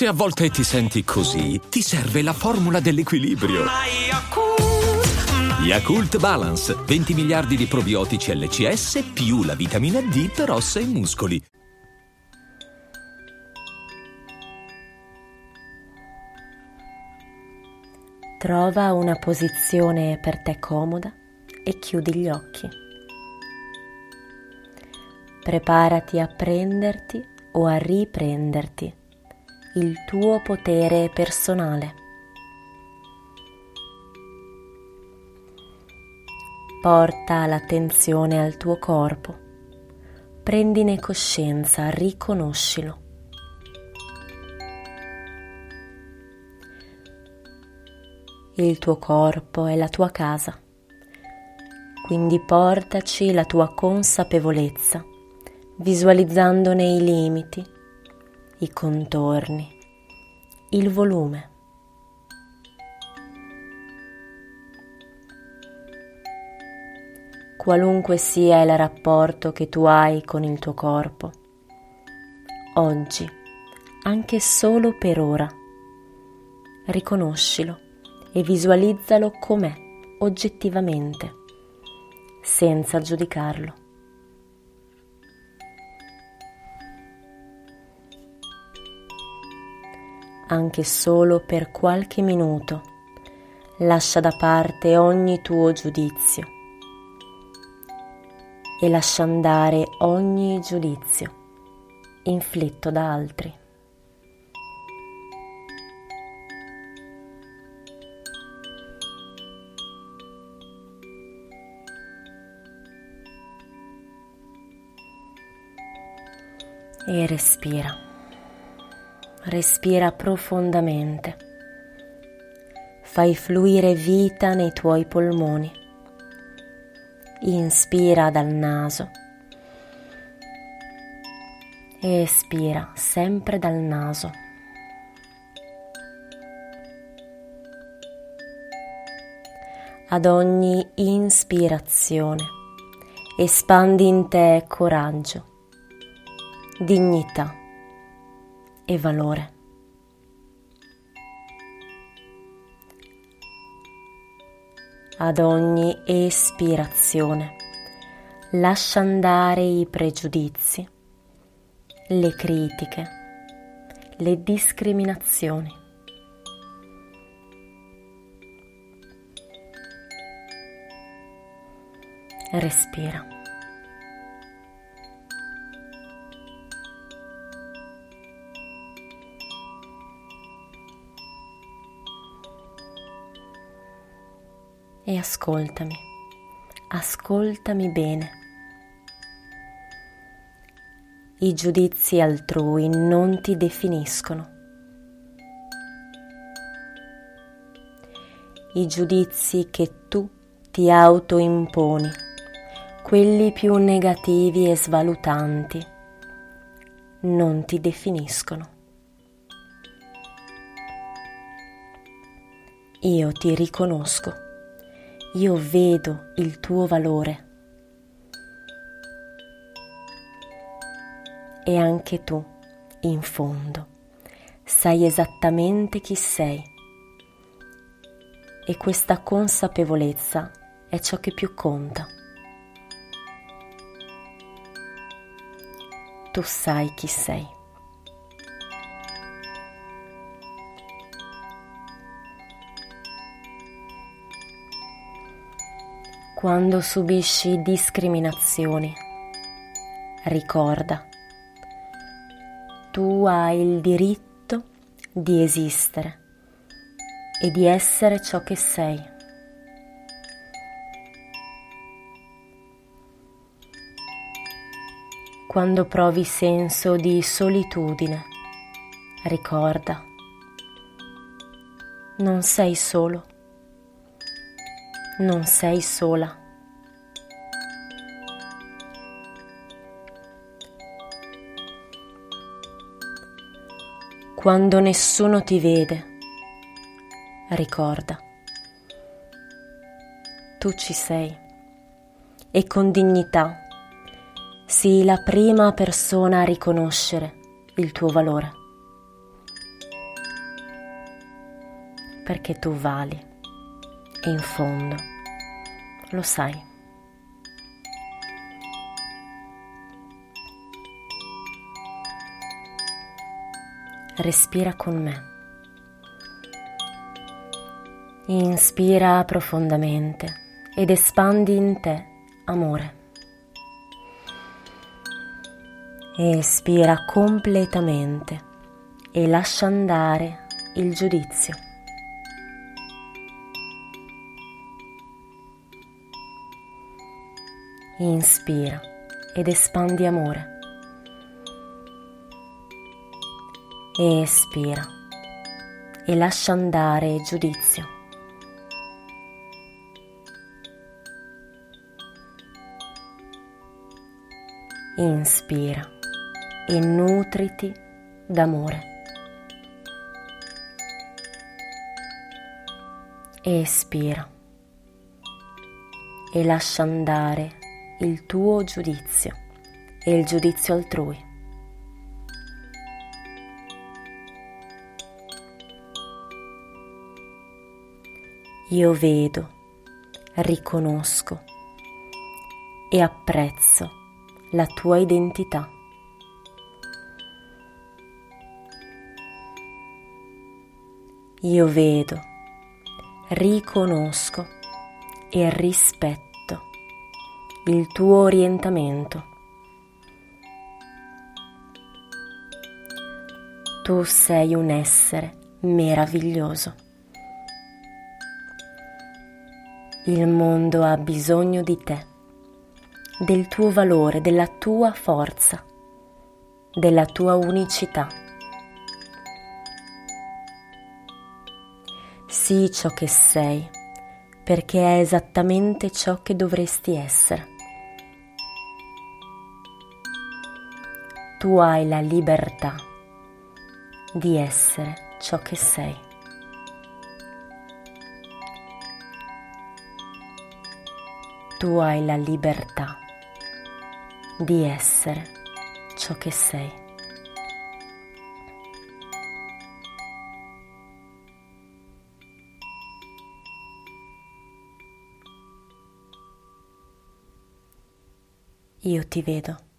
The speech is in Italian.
Se a volte ti senti così, ti serve la formula dell'equilibrio. Yakult Balance, 20 miliardi di probiotici LCS più la vitamina D per ossa e muscoli. Trova una posizione per te comoda e chiudi gli occhi. Preparati a prenderti o a riprenderti il tuo potere personale. Porta l'attenzione al tuo corpo, prendine coscienza, riconoscilo. Il tuo corpo è la tua casa, quindi portaci la tua consapevolezza, visualizzandone i limiti, i contorni, il volume. Qualunque sia il rapporto che tu hai con il tuo corpo, oggi, anche solo per ora, riconoscilo e visualizzalo com'è oggettivamente, senza giudicarlo. Anche solo per qualche minuto lascia da parte ogni tuo giudizio e lascia andare ogni giudizio inflitto da altri. e respira. Respira profondamente. Fai fluire vita nei tuoi polmoni. Inspira dal naso. Espira sempre dal naso. Ad ogni ispirazione espandi in te coraggio dignità e valore. Ad ogni espirazione lascia andare i pregiudizi, le critiche, le discriminazioni. Respira. E ascoltami, ascoltami bene. I giudizi altrui non ti definiscono. I giudizi che tu ti autoimponi, quelli più negativi e svalutanti, non ti definiscono. Io ti riconosco io vedo il tuo valore. E anche tu, in fondo, sai esattamente chi sei. E questa consapevolezza è ciò che più conta. Tu sai chi sei. Quando subisci discriminazioni, ricorda, tu hai il diritto di esistere e di essere ciò che sei. Quando provi senso di solitudine, ricorda, non sei solo non sei sola. Quando nessuno ti vede, ricorda, tu ci sei e con dignità sii la prima persona a riconoscere il tuo valore. perché tu vali in fondo lo sai. Respira con me. Inspira profondamente ed espandi in te amore. Espira completamente e lascia andare il giudizio. Inspira ed espandi amore. Espira e lascia andare giudizio. Inspira e nutriti d'amore. Espira e lascia andare il tuo giudizio e il giudizio altrui. Io vedo, riconosco e apprezzo la tua identità. Io vedo, riconosco e rispetto il tuo orientamento. Tu sei un essere meraviglioso. Il mondo ha bisogno di te, del tuo valore, della tua forza, della tua unicità. Sii ciò che sei, perché è esattamente ciò che dovresti essere. Tu hai la libertà di essere ciò che sei. Tu hai la libertà di essere ciò che sei. Io ti vedo.